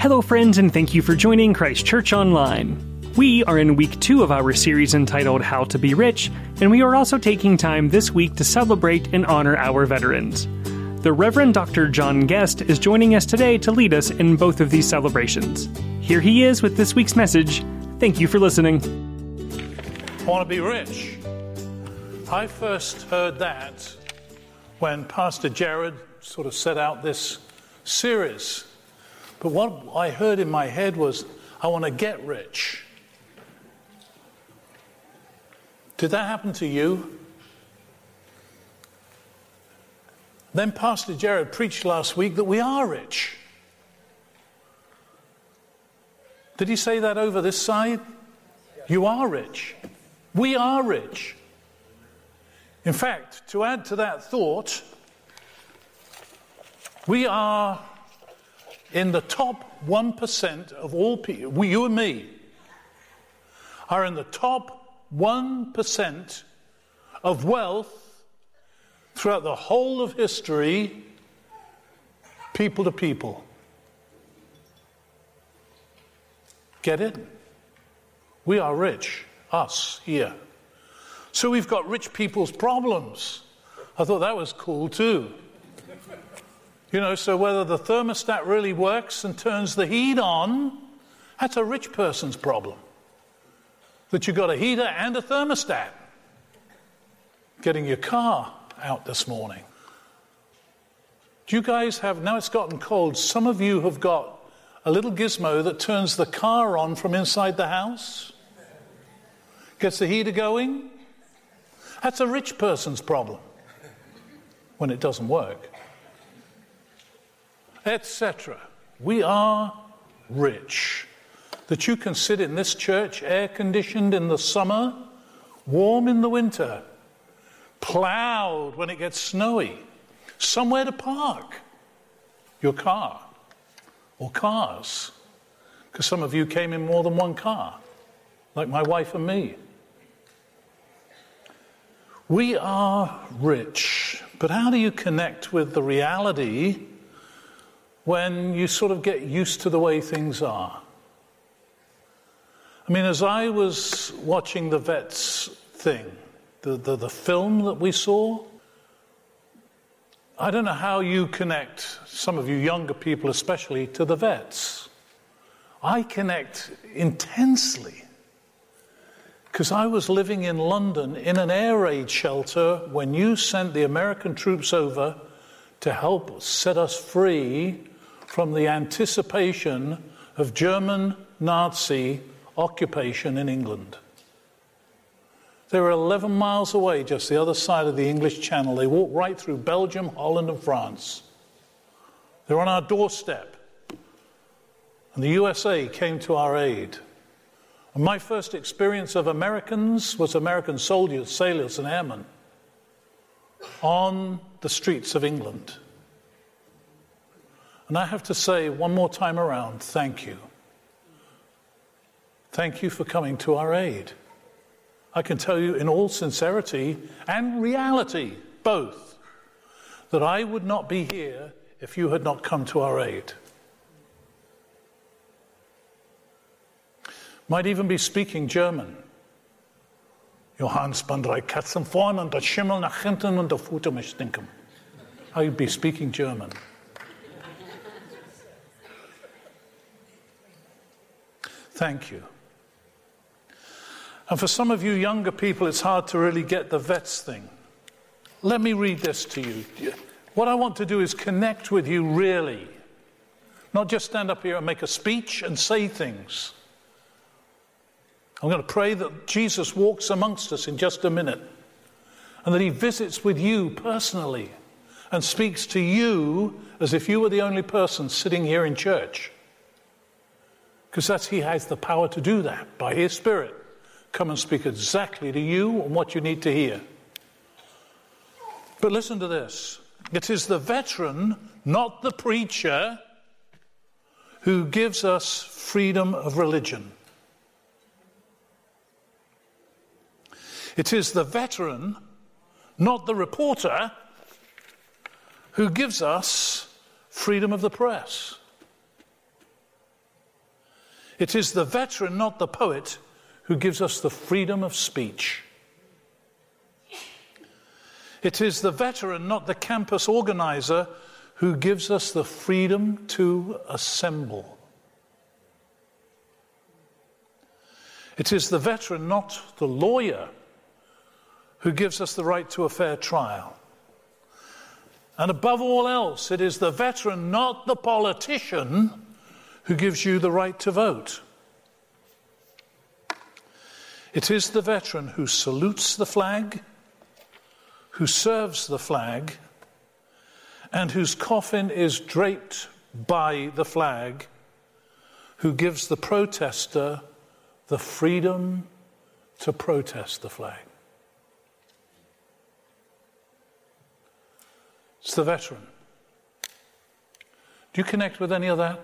Hello, friends, and thank you for joining Christ Church Online. We are in week two of our series entitled How to Be Rich, and we are also taking time this week to celebrate and honor our veterans. The Reverend Dr. John Guest is joining us today to lead us in both of these celebrations. Here he is with this week's message. Thank you for listening. I want to be rich. I first heard that when Pastor Jared sort of set out this series. But what I heard in my head was, I want to get rich. Did that happen to you? Then Pastor Jared preached last week that we are rich. Did he say that over this side? You are rich. We are rich. In fact, to add to that thought, we are in the top 1% of all people, we, you and me, are in the top 1% of wealth throughout the whole of history, people to people. Get it? We are rich, us here. So we've got rich people's problems. I thought that was cool too. You know, so whether the thermostat really works and turns the heat on, that's a rich person's problem. That you've got a heater and a thermostat. Getting your car out this morning. Do you guys have, now it's gotten cold, some of you have got a little gizmo that turns the car on from inside the house? Gets the heater going? That's a rich person's problem when it doesn't work etc. We are rich. That you can sit in this church, air conditioned in the summer, warm in the winter, plowed when it gets snowy, somewhere to park your car or cars. Because some of you came in more than one car, like my wife and me. We are rich, but how do you connect with the reality when you sort of get used to the way things are. I mean, as I was watching the vets thing, the, the, the film that we saw, I don't know how you connect, some of you younger people especially, to the vets. I connect intensely because I was living in London in an air raid shelter when you sent the American troops over to help set us free from the anticipation of German Nazi occupation in England. They were 11 miles away, just the other side of the English Channel. They walked right through Belgium, Holland, and France. They're on our doorstep. And the USA came to our aid. And my first experience of Americans was American soldiers, sailors, and airmen on the streets of England. And I have to say one more time around, thank you. Thank you for coming to our aid. I can tell you in all sincerity and reality, both, that I would not be here if you had not come to our aid. Might even be speaking German. Johannes span drei und der Schimmel nach hinten und der Futter mich stinken. I'd be speaking German. Thank you. And for some of you younger people, it's hard to really get the vets thing. Let me read this to you. What I want to do is connect with you really, not just stand up here and make a speech and say things. I'm going to pray that Jesus walks amongst us in just a minute and that he visits with you personally and speaks to you as if you were the only person sitting here in church. Because that's He has the power to do that by His Spirit. Come and speak exactly to you and what you need to hear. But listen to this it is the veteran, not the preacher, who gives us freedom of religion. It is the veteran, not the reporter, who gives us freedom of the press. It is the veteran, not the poet, who gives us the freedom of speech. It is the veteran, not the campus organizer, who gives us the freedom to assemble. It is the veteran, not the lawyer, who gives us the right to a fair trial. And above all else, it is the veteran, not the politician, who gives you the right to vote. It is the veteran who salutes the flag, who serves the flag, and whose coffin is draped by the flag, who gives the protester the freedom to protest the flag. It's the veteran. Do you connect with any of that?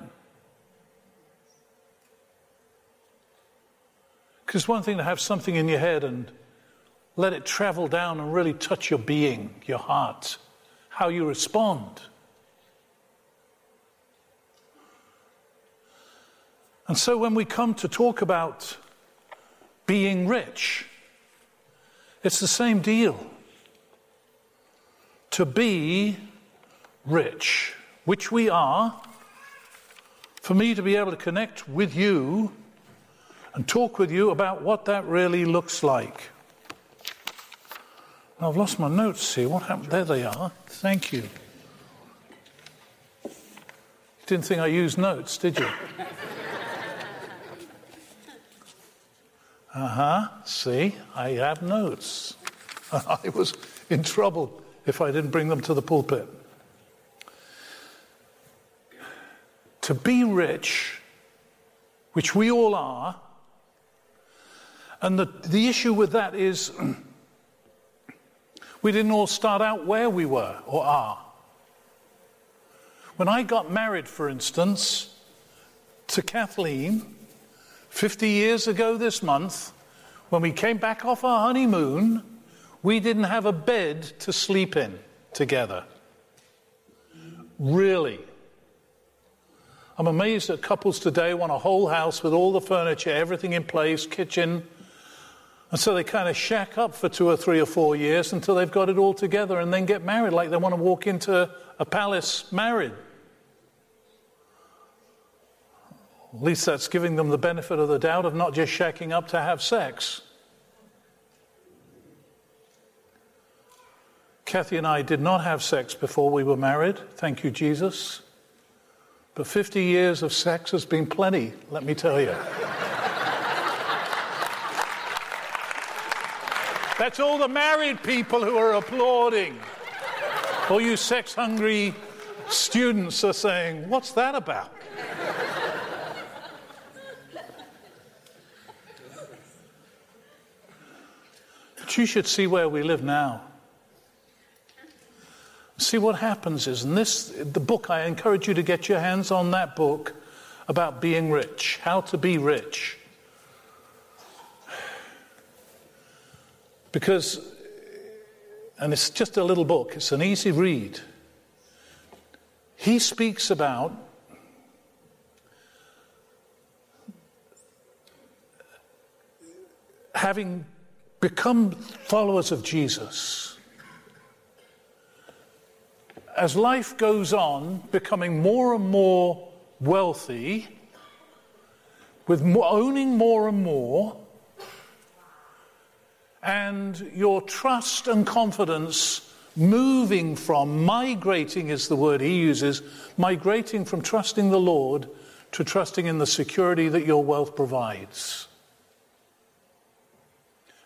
Because it's one thing to have something in your head and let it travel down and really touch your being, your heart, how you respond. And so when we come to talk about being rich, it's the same deal. To be rich, which we are, for me to be able to connect with you and talk with you about what that really looks like. I've lost my notes here. What happened? There they are. Thank you. Didn't think I used notes, did you? Uh huh. See, I have notes. I was in trouble if I didn't bring them to the pulpit. To be rich, which we all are, and the, the issue with that is we didn't all start out where we were or are. When I got married, for instance, to Kathleen 50 years ago this month, when we came back off our honeymoon, we didn't have a bed to sleep in together. Really. I'm amazed that couples today want a whole house with all the furniture, everything in place, kitchen, and so they kind of shack up for two or three or four years until they've got it all together and then get married like they want to walk into a palace married. At least that's giving them the benefit of the doubt of not just shacking up to have sex. Kathy and I did not have sex before we were married, thank you, Jesus. But 50 years of sex has been plenty, let me tell you. That's all the married people who are applauding. All you sex hungry students are saying, What's that about? But you should see where we live now. See what happens is, and this, the book, I encourage you to get your hands on that book about being rich, how to be rich. Because, and it's just a little book, it's an easy read. He speaks about having become followers of Jesus. As life goes on, becoming more and more wealthy, with owning more and more, and your trust and confidence moving from, migrating is the word he uses, migrating from trusting the Lord to trusting in the security that your wealth provides.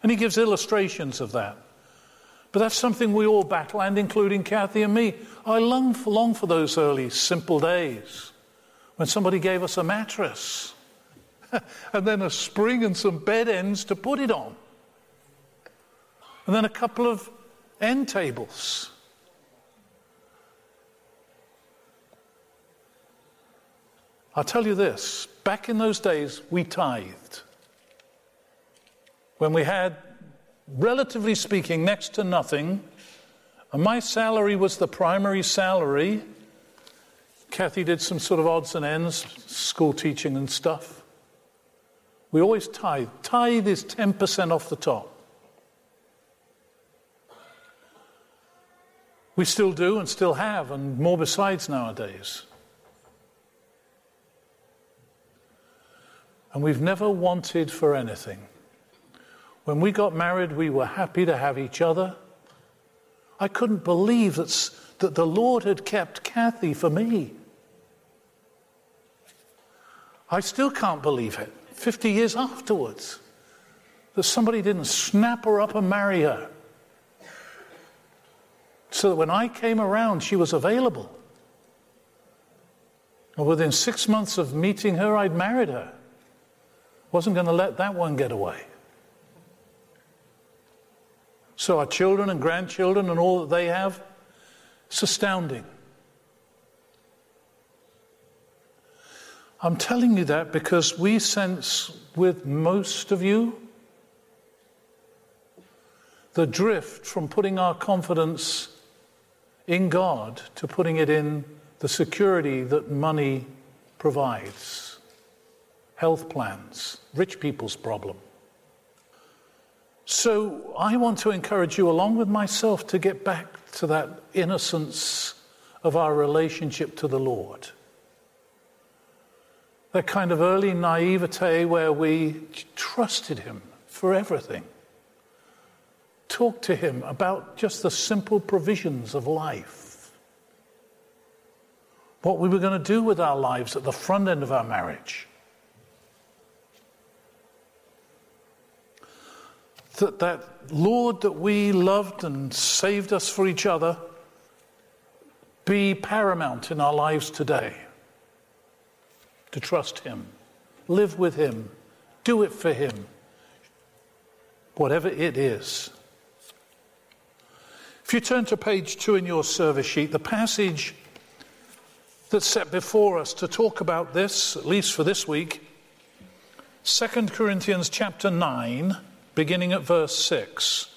And he gives illustrations of that. But that's something we all battle, and including Kathy and me. I long for, long for those early simple days when somebody gave us a mattress and then a spring and some bed ends to put it on and then a couple of end tables. I'll tell you this back in those days, we tithed. When we had, relatively speaking, next to nothing, and my salary was the primary salary. Kathy did some sort of odds and ends, school teaching and stuff. We always tithe. Tithe is 10% off the top. We still do and still have, and more besides nowadays. And we've never wanted for anything. When we got married, we were happy to have each other. I couldn't believe that, that the Lord had kept Kathy for me. I still can't believe it, 50 years afterwards, that somebody didn't snap her up and marry her. So that when I came around, she was available. And within six months of meeting her, I'd married her. Wasn't going to let that one get away. So our children and grandchildren and all that they have, it's astounding. I'm telling you that because we sense with most of you the drift from putting our confidence in God to putting it in the security that money provides. Health plans, rich people's problem. So I want to encourage you, along with myself, to get back to that innocence of our relationship to the Lord. That kind of early naivete where we trusted Him for everything. Talked to Him about just the simple provisions of life. What we were going to do with our lives at the front end of our marriage. that that Lord that we loved and saved us for each other be paramount in our lives today. To trust Him, live with Him, do it for Him, whatever it is. If you turn to page two in your service sheet, the passage that's set before us to talk about this, at least for this week, 2 Corinthians chapter 9 beginning at verse 6.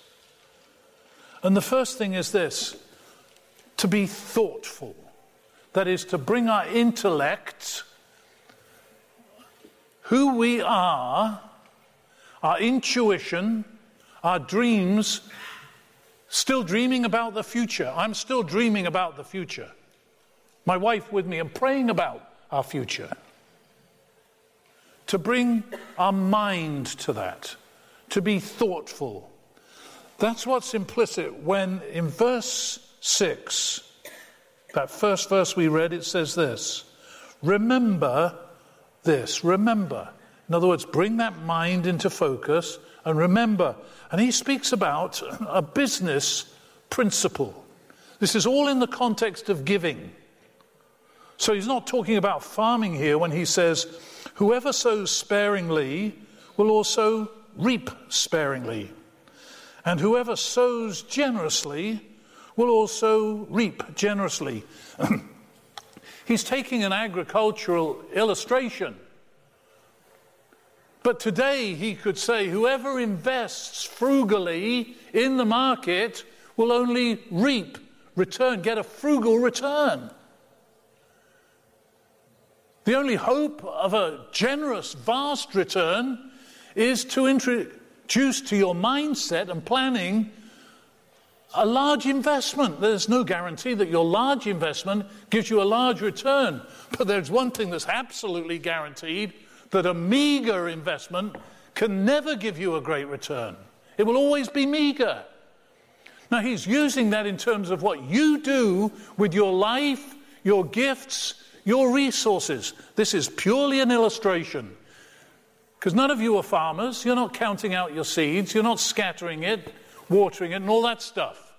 And the first thing is this to be thoughtful. That is, to bring our intellect, who we are, our intuition, our dreams, still dreaming about the future. I'm still dreaming about the future. My wife with me and praying about our future. To bring our mind to that to be thoughtful. That's what's implicit when in verse 6, that first verse we read, it says this Remember this, remember. In other words, bring that mind into focus and remember. And he speaks about a business principle. This is all in the context of giving. So he's not talking about farming here when he says, Whoever sows sparingly will also reap sparingly, and whoever sows generously will also reap generously. He's taking an agricultural illustration. But today he could say whoever invests frugally in the market will only reap, return, get a frugal return. The only hope of a generous, vast return is to introduce to your mindset and planning a large investment. There's no guarantee that your large investment gives you a large return. But there's one thing that's absolutely guaranteed that a meager investment can never give you a great return. It will always be meager. Now, he's using that in terms of what you do with your life, your gifts, your resources. This is purely an illustration. Because none of you are farmers. You're not counting out your seeds. You're not scattering it, watering it, and all that stuff.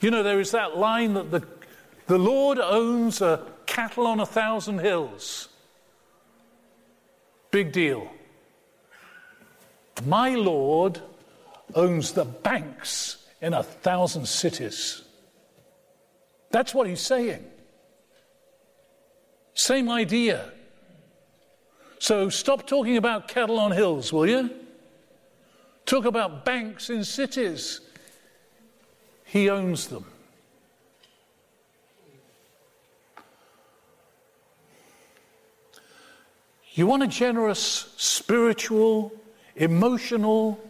You know, there is that line that the, the Lord owns a cattle on a thousand hills. Big deal. My Lord owns the banks in a thousand cities. That's what he's saying. Same idea. So stop talking about cattle on hills, will you? Talk about banks in cities. He owns them. You want a generous, spiritual, emotional,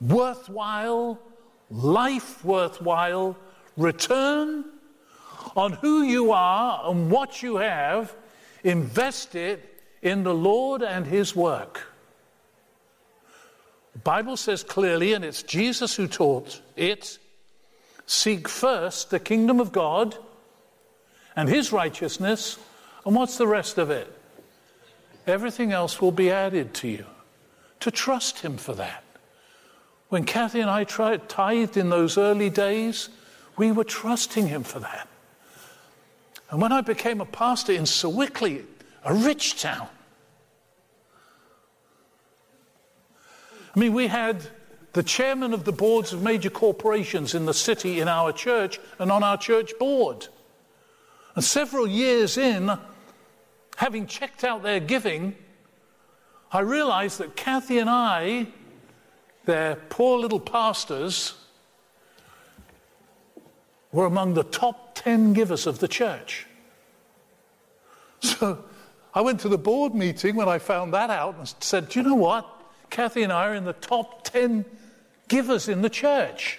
worthwhile, life worthwhile return on who you are and what you have, invest it in the Lord and His work. The Bible says clearly, and it's Jesus who taught it seek first the kingdom of God and His righteousness, and what's the rest of it? Everything else will be added to you. To trust Him for that. When Kathy and I tried, tithed in those early days, we were trusting Him for that. And when I became a pastor in Sewickley, a rich town, I mean, we had the chairman of the boards of major corporations in the city in our church and on our church board. And several years in, having checked out their giving, I realized that Kathy and I, their poor little pastors, were among the top 10 givers of the church. So I went to the board meeting when I found that out and said, Do you know what? Kathy and I are in the top 10 givers in the church.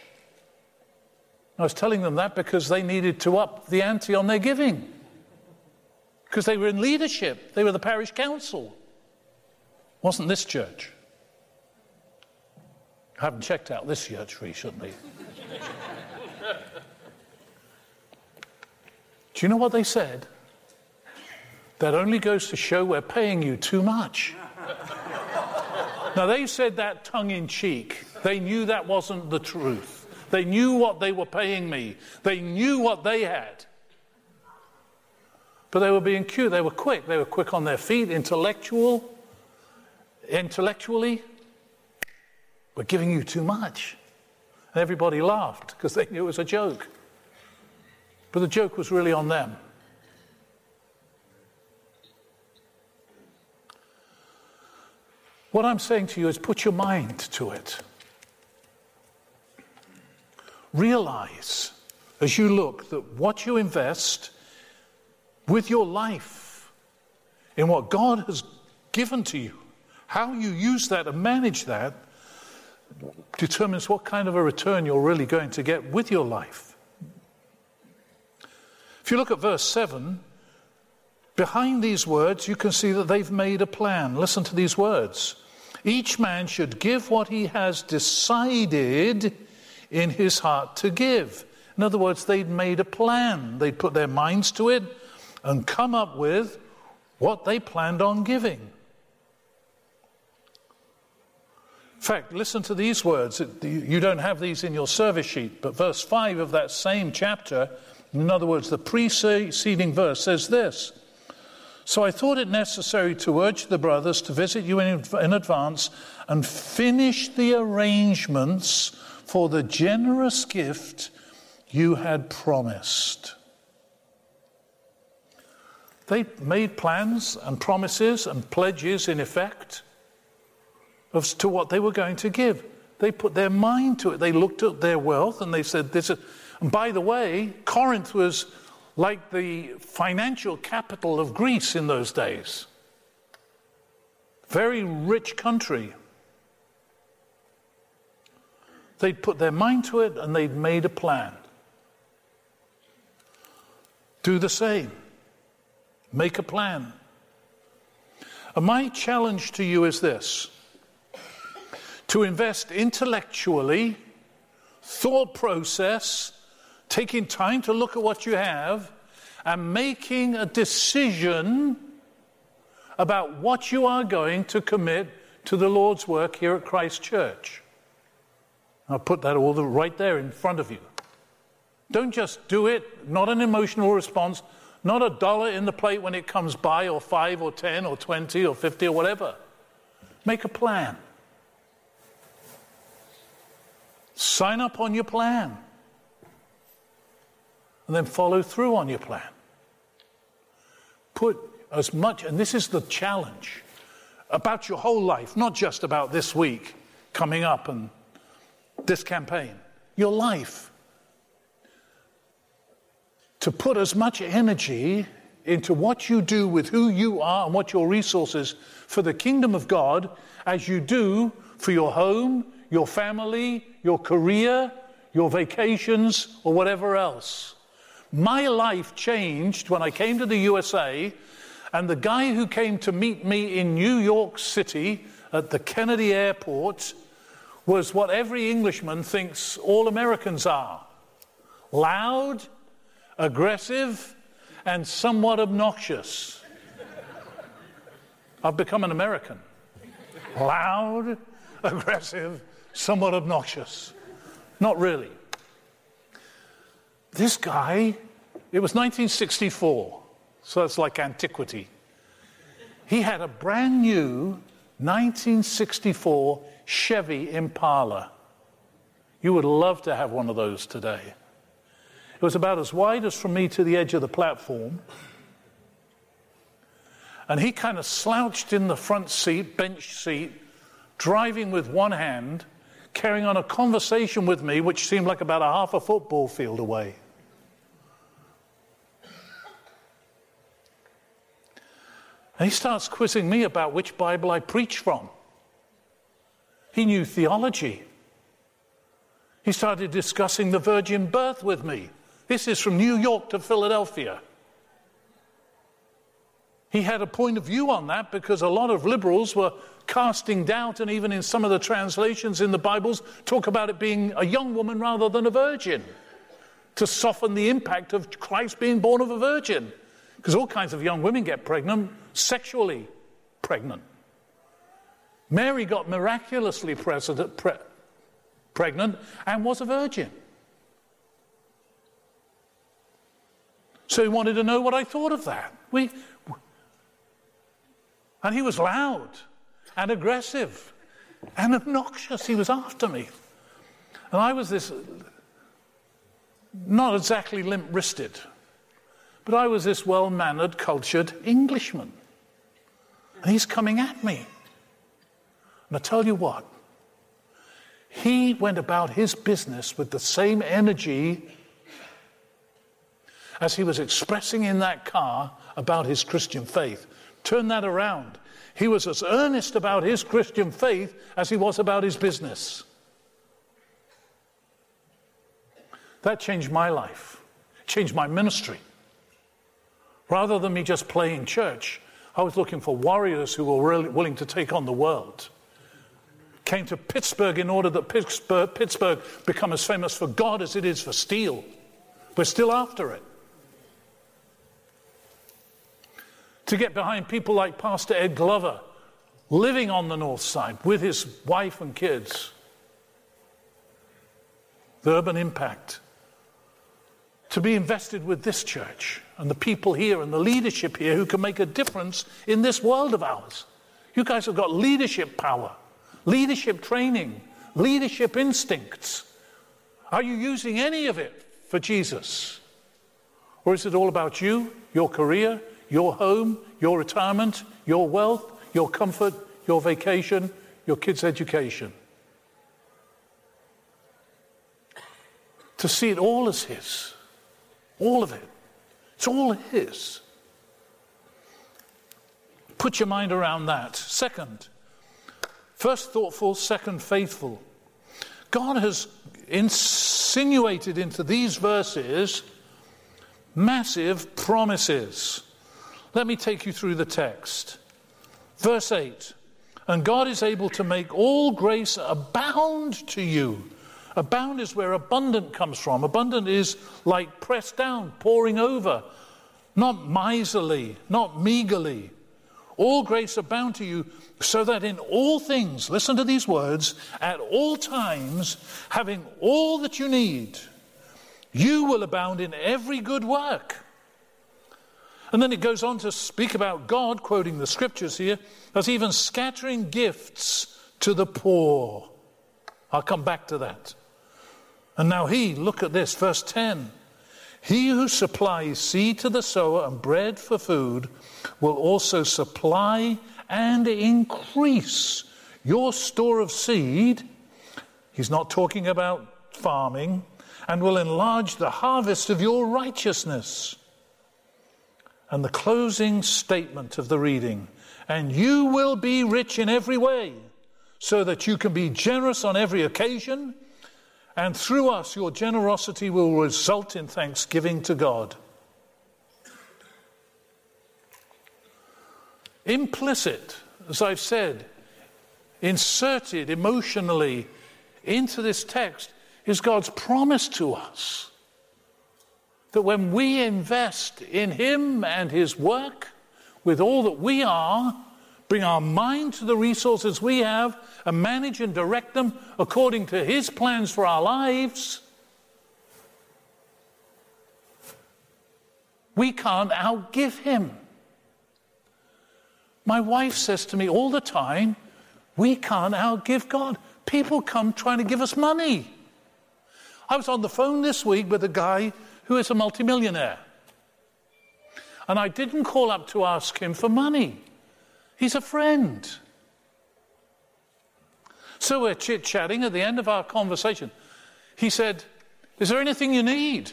I was telling them that because they needed to up the ante on their giving. Because they were in leadership, they were the parish council. Wasn't this church? I haven't checked out this church recently. Do you know what they said? That only goes to show we're paying you too much. now, they said that tongue in cheek. They knew that wasn't the truth. They knew what they were paying me, they knew what they had. But they were being cute, they were quick. They were quick on their feet, intellectual, intellectually. We're giving you too much. And everybody laughed because they knew it was a joke. But the joke was really on them. What I'm saying to you is put your mind to it. Realize as you look that what you invest with your life in what God has given to you, how you use that and manage that, determines what kind of a return you're really going to get with your life. If you look at verse 7, behind these words, you can see that they've made a plan. Listen to these words. Each man should give what he has decided in his heart to give. In other words, they'd made a plan, they'd put their minds to it and come up with what they planned on giving. In fact, listen to these words. You don't have these in your service sheet, but verse 5 of that same chapter, in other words, the preceding verse says this so I thought it necessary to urge the brothers to visit you in, in advance and finish the arrangements for the generous gift you had promised. They made plans and promises and pledges, in effect, as to what they were going to give. They put their mind to it. They looked at their wealth and they said, This is. And by the way, Corinth was like the financial capital of Greece in those days. Very rich country. They'd put their mind to it and they'd made a plan. Do the same. Make a plan. And my challenge to you is this to invest intellectually, thought process, taking time to look at what you have and making a decision about what you are going to commit to the Lord's work here at Christ Church. I'll put that all right there in front of you. Don't just do it, not an emotional response, not a dollar in the plate when it comes by, or five, or ten, or twenty, or fifty, or whatever. Make a plan. Sign up on your plan and then follow through on your plan. Put as much, and this is the challenge about your whole life, not just about this week coming up and this campaign, your life. To put as much energy into what you do with who you are and what your resources for the kingdom of God as you do for your home, your family, your career, your vacations, or whatever else. My life changed when I came to the USA, and the guy who came to meet me in New York City at the Kennedy Airport was what every Englishman thinks all Americans are loud, aggressive, and somewhat obnoxious. I've become an American. Loud, aggressive, somewhat obnoxious. Not really. This guy, it was 1964, so that's like antiquity. He had a brand new 1964 Chevy Impala. You would love to have one of those today. It was about as wide as from me to the edge of the platform. And he kind of slouched in the front seat, bench seat, driving with one hand, carrying on a conversation with me, which seemed like about a half a football field away. And he starts quizzing me about which Bible I preach from. He knew theology. He started discussing the virgin birth with me. This is from New York to Philadelphia. He had a point of view on that because a lot of liberals were casting doubt, and even in some of the translations in the Bibles, talk about it being a young woman rather than a virgin to soften the impact of Christ being born of a virgin. Because all kinds of young women get pregnant, sexually pregnant. Mary got miraculously pre- pregnant and was a virgin. So he wanted to know what I thought of that. We, and he was loud and aggressive and obnoxious. He was after me. And I was this, not exactly limp wristed, but I was this well mannered, cultured Englishman. And he's coming at me. And I tell you what, he went about his business with the same energy as he was expressing in that car about his Christian faith. Turn that around. He was as earnest about his Christian faith as he was about his business. That changed my life, changed my ministry. Rather than me just playing church, I was looking for warriors who were really willing to take on the world came to Pittsburgh in order that Pittsburgh, Pittsburgh become as famous for God as it is for steel. We're still after it. To get behind people like Pastor Ed Glover, living on the north side with his wife and kids. The urban impact. To be invested with this church and the people here and the leadership here who can make a difference in this world of ours. You guys have got leadership power leadership training, leadership instincts. Are you using any of it for Jesus? Or is it all about you, your career, your home, your retirement, your wealth, your comfort, your vacation, your kids' education? To see it all as His. All of it. It's all His. Put your mind around that. Second, First thoughtful, second faithful. God has insinuated into these verses massive promises. Let me take you through the text. Verse 8 And God is able to make all grace abound to you. Abound is where abundant comes from. Abundant is like pressed down, pouring over, not miserly, not meagerly. All grace abound to you so that in all things, listen to these words, at all times, having all that you need, you will abound in every good work. And then it goes on to speak about God, quoting the scriptures here, as even scattering gifts to the poor. I'll come back to that. And now he, look at this, verse 10. He who supplies seed to the sower and bread for food will also supply and increase your store of seed. He's not talking about farming, and will enlarge the harvest of your righteousness. And the closing statement of the reading and you will be rich in every way, so that you can be generous on every occasion, and through us your generosity will result in thanksgiving to God. Implicit, as I've said, inserted emotionally into this text is God's promise to us that when we invest in Him and His work with all that we are, bring our mind to the resources we have, and manage and direct them according to His plans for our lives, we can't outgive Him. My wife says to me all the time, we can't outgive God. People come trying to give us money. I was on the phone this week with a guy who is a multimillionaire. And I didn't call up to ask him for money. He's a friend. So we're chit chatting at the end of our conversation. He said, Is there anything you need?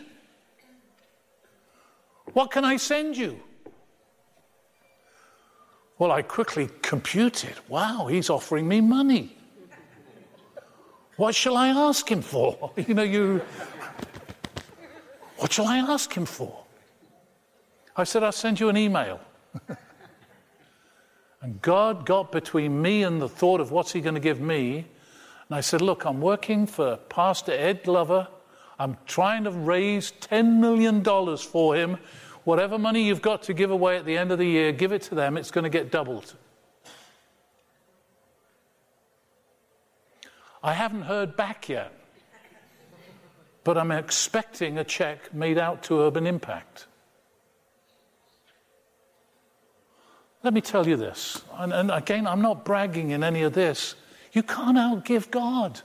What can I send you? Well, I quickly computed wow, he's offering me money. What shall I ask him for? You know, you. What shall I ask him for? I said, I'll send you an email. and God got between me and the thought of what's he going to give me. And I said, Look, I'm working for Pastor Ed Glover. I'm trying to raise $10 million for him. Whatever money you've got to give away at the end of the year, give it to them. It's going to get doubled. I haven't heard back yet, but I'm expecting a check made out to Urban Impact. Let me tell you this, and, and again, I'm not bragging in any of this. You can't outgive God.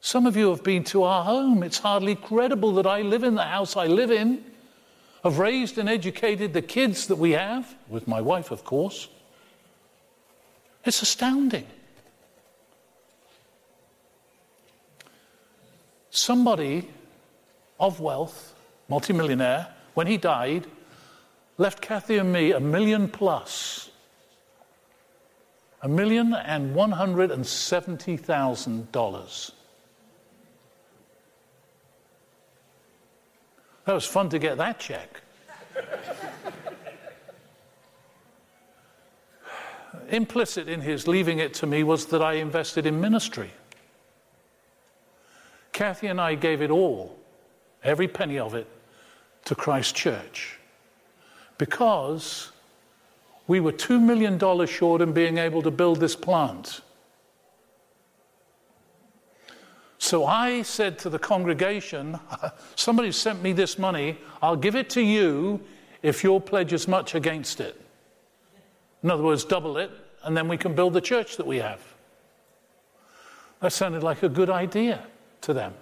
Some of you have been to our home. It's hardly credible that I live in the house I live in. I've raised and educated the kids that we have, with my wife, of course. It's astounding. Somebody of wealth, multimillionaire, when he died, left Kathy and me a million plus. A million and one hundred and seventy thousand dollars. That was fun to get that check. Implicit in his leaving it to me was that I invested in ministry. Kathy and I gave it all, every penny of it, to Christ Church because we were $2 million short in being able to build this plant. So I said to the congregation, Somebody sent me this money, I'll give it to you if you'll pledge as much against it. In other words, double it, and then we can build the church that we have. That sounded like a good idea to them.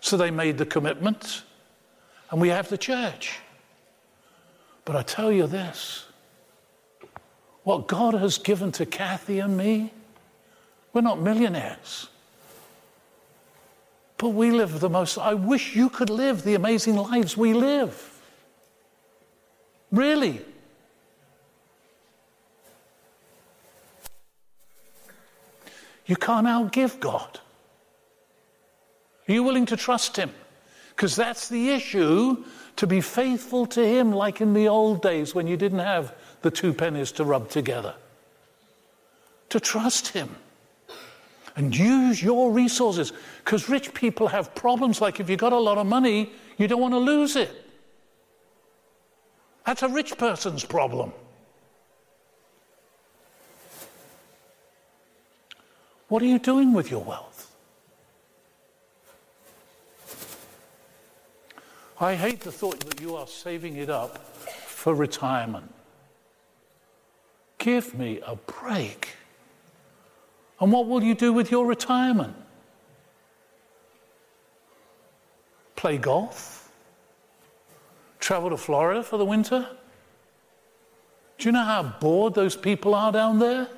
So they made the commitment, and we have the church. But I tell you this what God has given to Kathy and me, we're not millionaires. But we live the most, I wish you could live the amazing lives we live. Really. You can't outgive God. Are you willing to trust Him? Because that's the issue to be faithful to Him like in the old days when you didn't have the two pennies to rub together. To trust Him and use your resources. Because rich people have problems like if you've got a lot of money, you don't want to lose it. That's a rich person's problem. What are you doing with your wealth? I hate the thought that you are saving it up for retirement. Give me a break. And what will you do with your retirement? Play golf? Travel to Florida for the winter? Do you know how bored those people are down there?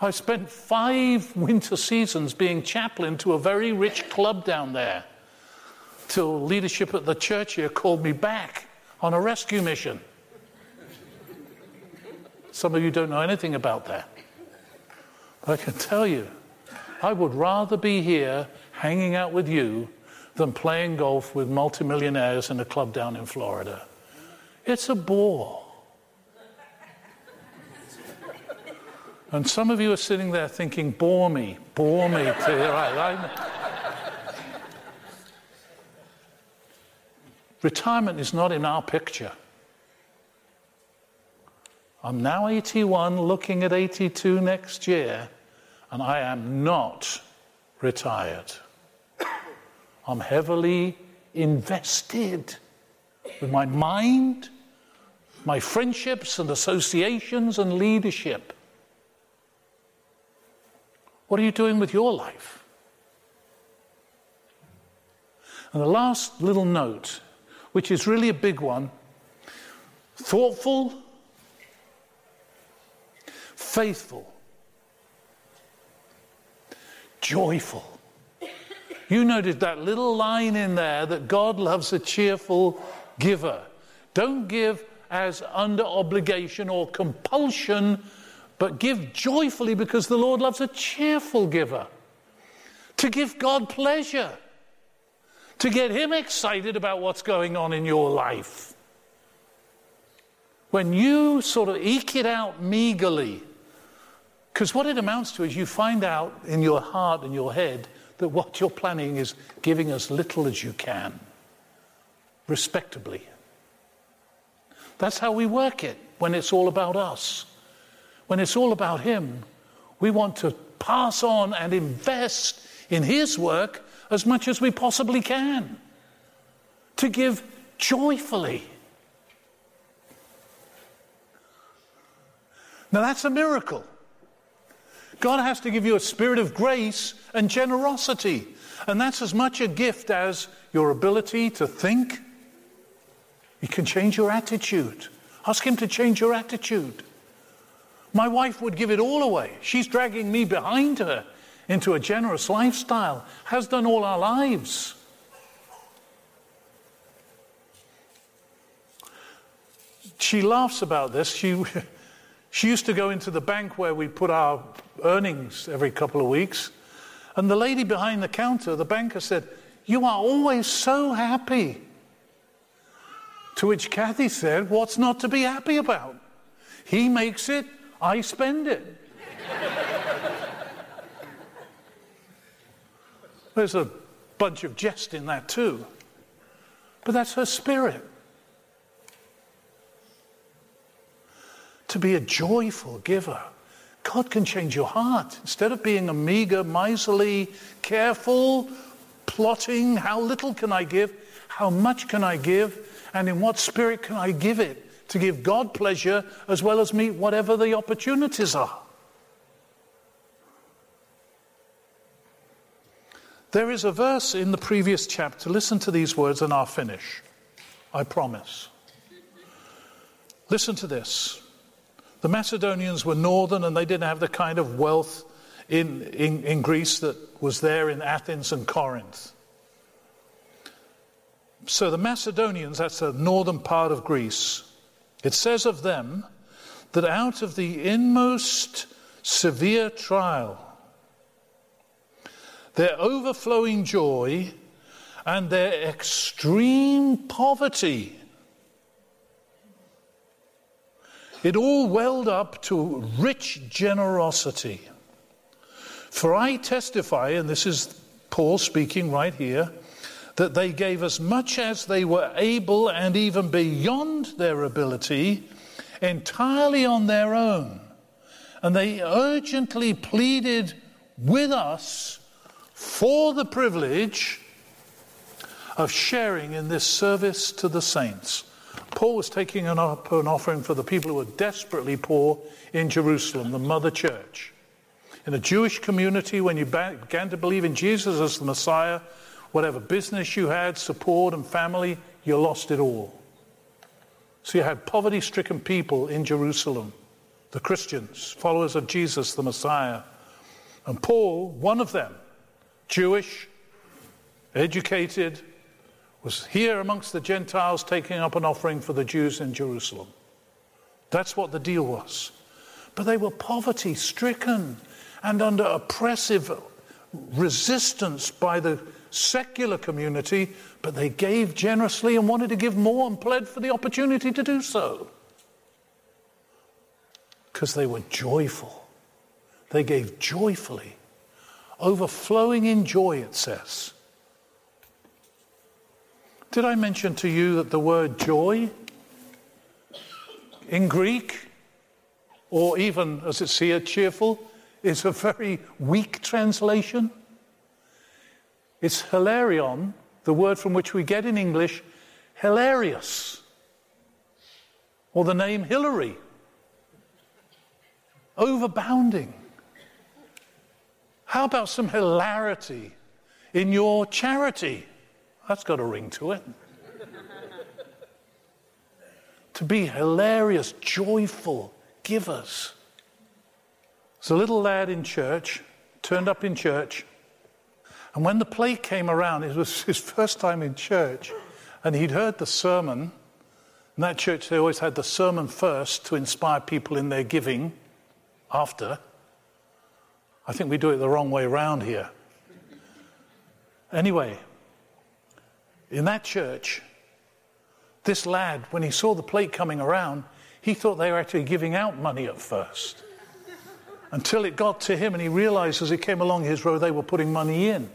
I spent five winter seasons being chaplain to a very rich club down there. till leadership at the church here called me back on a rescue mission. Some of you don't know anything about that. But I can tell you, I would rather be here hanging out with you than playing golf with multimillionaires in a club down in Florida. It's a bore. And some of you are sitting there thinking, bore me, bore me. right, Retirement is not in our picture. I'm now 81, looking at 82 next year, and I am not retired. I'm heavily invested with my mind, my friendships and associations and leadership. What are you doing with your life? And the last little note, which is really a big one thoughtful, faithful, joyful. You noted that little line in there that God loves a cheerful giver. Don't give as under obligation or compulsion, but give joyfully because the Lord loves a cheerful giver. To give God pleasure, to get Him excited about what's going on in your life. When you sort of eke it out meagerly, because what it amounts to is you find out in your heart and your head that what you're planning is giving as little as you can, respectably. That's how we work it when it's all about us. When it's all about Him, we want to pass on and invest in His work as much as we possibly can, to give joyfully. Now, that's a miracle. God has to give you a spirit of grace and generosity. And that's as much a gift as your ability to think. He can change your attitude. Ask Him to change your attitude. My wife would give it all away. She's dragging me behind her into a generous lifestyle, has done all our lives. She laughs about this. She, she used to go into the bank where we put our earnings every couple of weeks. And the lady behind the counter, the banker, said, You are always so happy. To which Kathy said, What's not to be happy about? He makes it, I spend it. There's a bunch of jest in that too. But that's her spirit. To be a joyful giver. God can change your heart. Instead of being a meager, miserly, careful, plotting, how little can I give? How much can I give? And in what spirit can I give it? To give God pleasure as well as meet whatever the opportunities are. There is a verse in the previous chapter. Listen to these words and I'll finish. I promise. Listen to this. The Macedonians were northern and they didn't have the kind of wealth in, in, in Greece that was there in Athens and Corinth. So the Macedonians, that's the northern part of Greece, it says of them that out of the inmost severe trial, their overflowing joy, and their extreme poverty, it all welled up to rich generosity. For I testify, and this is Paul speaking right here, that they gave as much as they were able and even beyond their ability, entirely on their own. And they urgently pleaded with us for the privilege of sharing in this service to the saints. Paul was taking an, up an offering for the people who were desperately poor in Jerusalem, the mother church. In a Jewish community, when you began to believe in Jesus as the Messiah, whatever business you had, support, and family, you lost it all. So you had poverty stricken people in Jerusalem, the Christians, followers of Jesus, the Messiah. And Paul, one of them, Jewish, educated, was here amongst the Gentiles taking up an offering for the Jews in Jerusalem. That's what the deal was. But they were poverty stricken and under oppressive resistance by the secular community, but they gave generously and wanted to give more and pled for the opportunity to do so. Because they were joyful. They gave joyfully, overflowing in joy, it says. Did I mention to you that the word joy in Greek, or even as it's here, cheerful, is a very weak translation? It's hilarion, the word from which we get in English hilarious, or the name Hillary, overbounding. How about some hilarity in your charity? That's got a ring to it. to be hilarious, joyful givers. There's a little lad in church, turned up in church, and when the plate came around, it was his first time in church, and he'd heard the sermon. In that church, they always had the sermon first to inspire people in their giving after. I think we do it the wrong way around here. Anyway, in that church, this lad, when he saw the plate coming around, he thought they were actually giving out money at first. Until it got to him and he realized as he came along his row they were putting money in.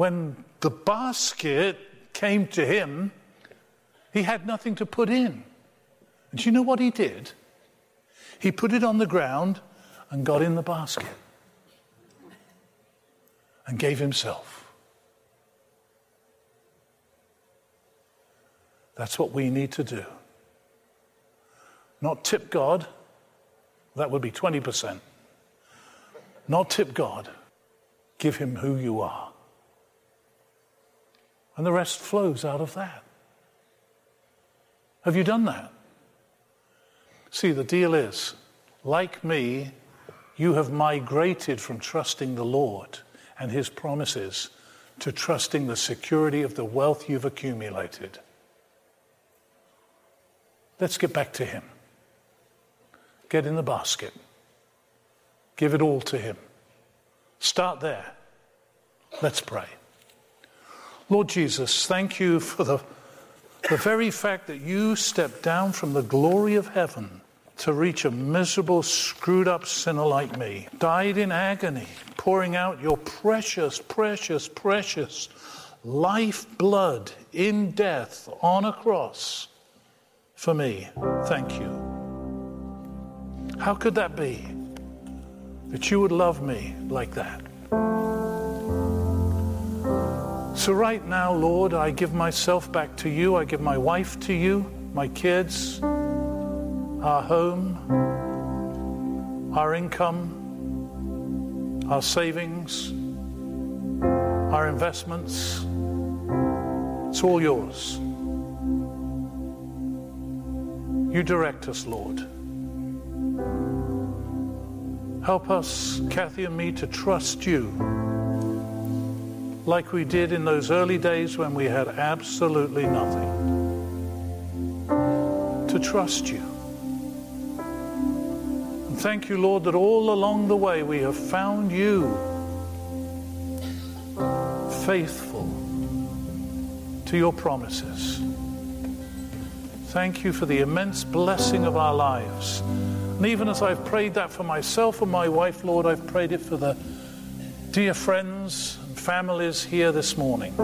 When the basket came to him, he had nothing to put in. And do you know what he did? He put it on the ground and got in the basket and gave himself. That's what we need to do. Not tip God, that would be 20%. Not tip God, give Him who you are. And the rest flows out of that. Have you done that? See, the deal is, like me, you have migrated from trusting the Lord and His promises to trusting the security of the wealth you've accumulated. Let's get back to Him. Get in the basket. Give it all to Him. Start there. Let's pray. Lord Jesus, thank you for the, the very fact that you stepped down from the glory of heaven to reach a miserable, screwed up sinner like me, died in agony, pouring out your precious, precious, precious life blood in death on a cross for me. Thank you. How could that be? That you would love me like that. So, right now, Lord, I give myself back to you. I give my wife to you, my kids, our home, our income, our savings, our investments. It's all yours. You direct us, Lord. Help us, Kathy and me, to trust you like we did in those early days when we had absolutely nothing. To trust you. And thank you, Lord, that all along the way we have found you faithful to your promises. Thank you for the immense blessing of our lives. And even as I've prayed that for myself and my wife, Lord, I've prayed it for the dear friends families here this morning.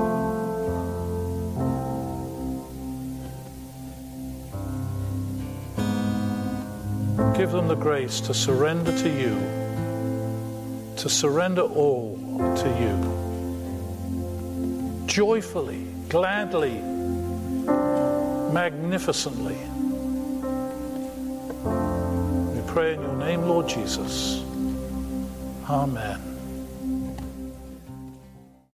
Give them the grace to surrender to you, to surrender all to you. Joyfully, gladly, magnificently. We pray in your name, Lord Jesus. Amen.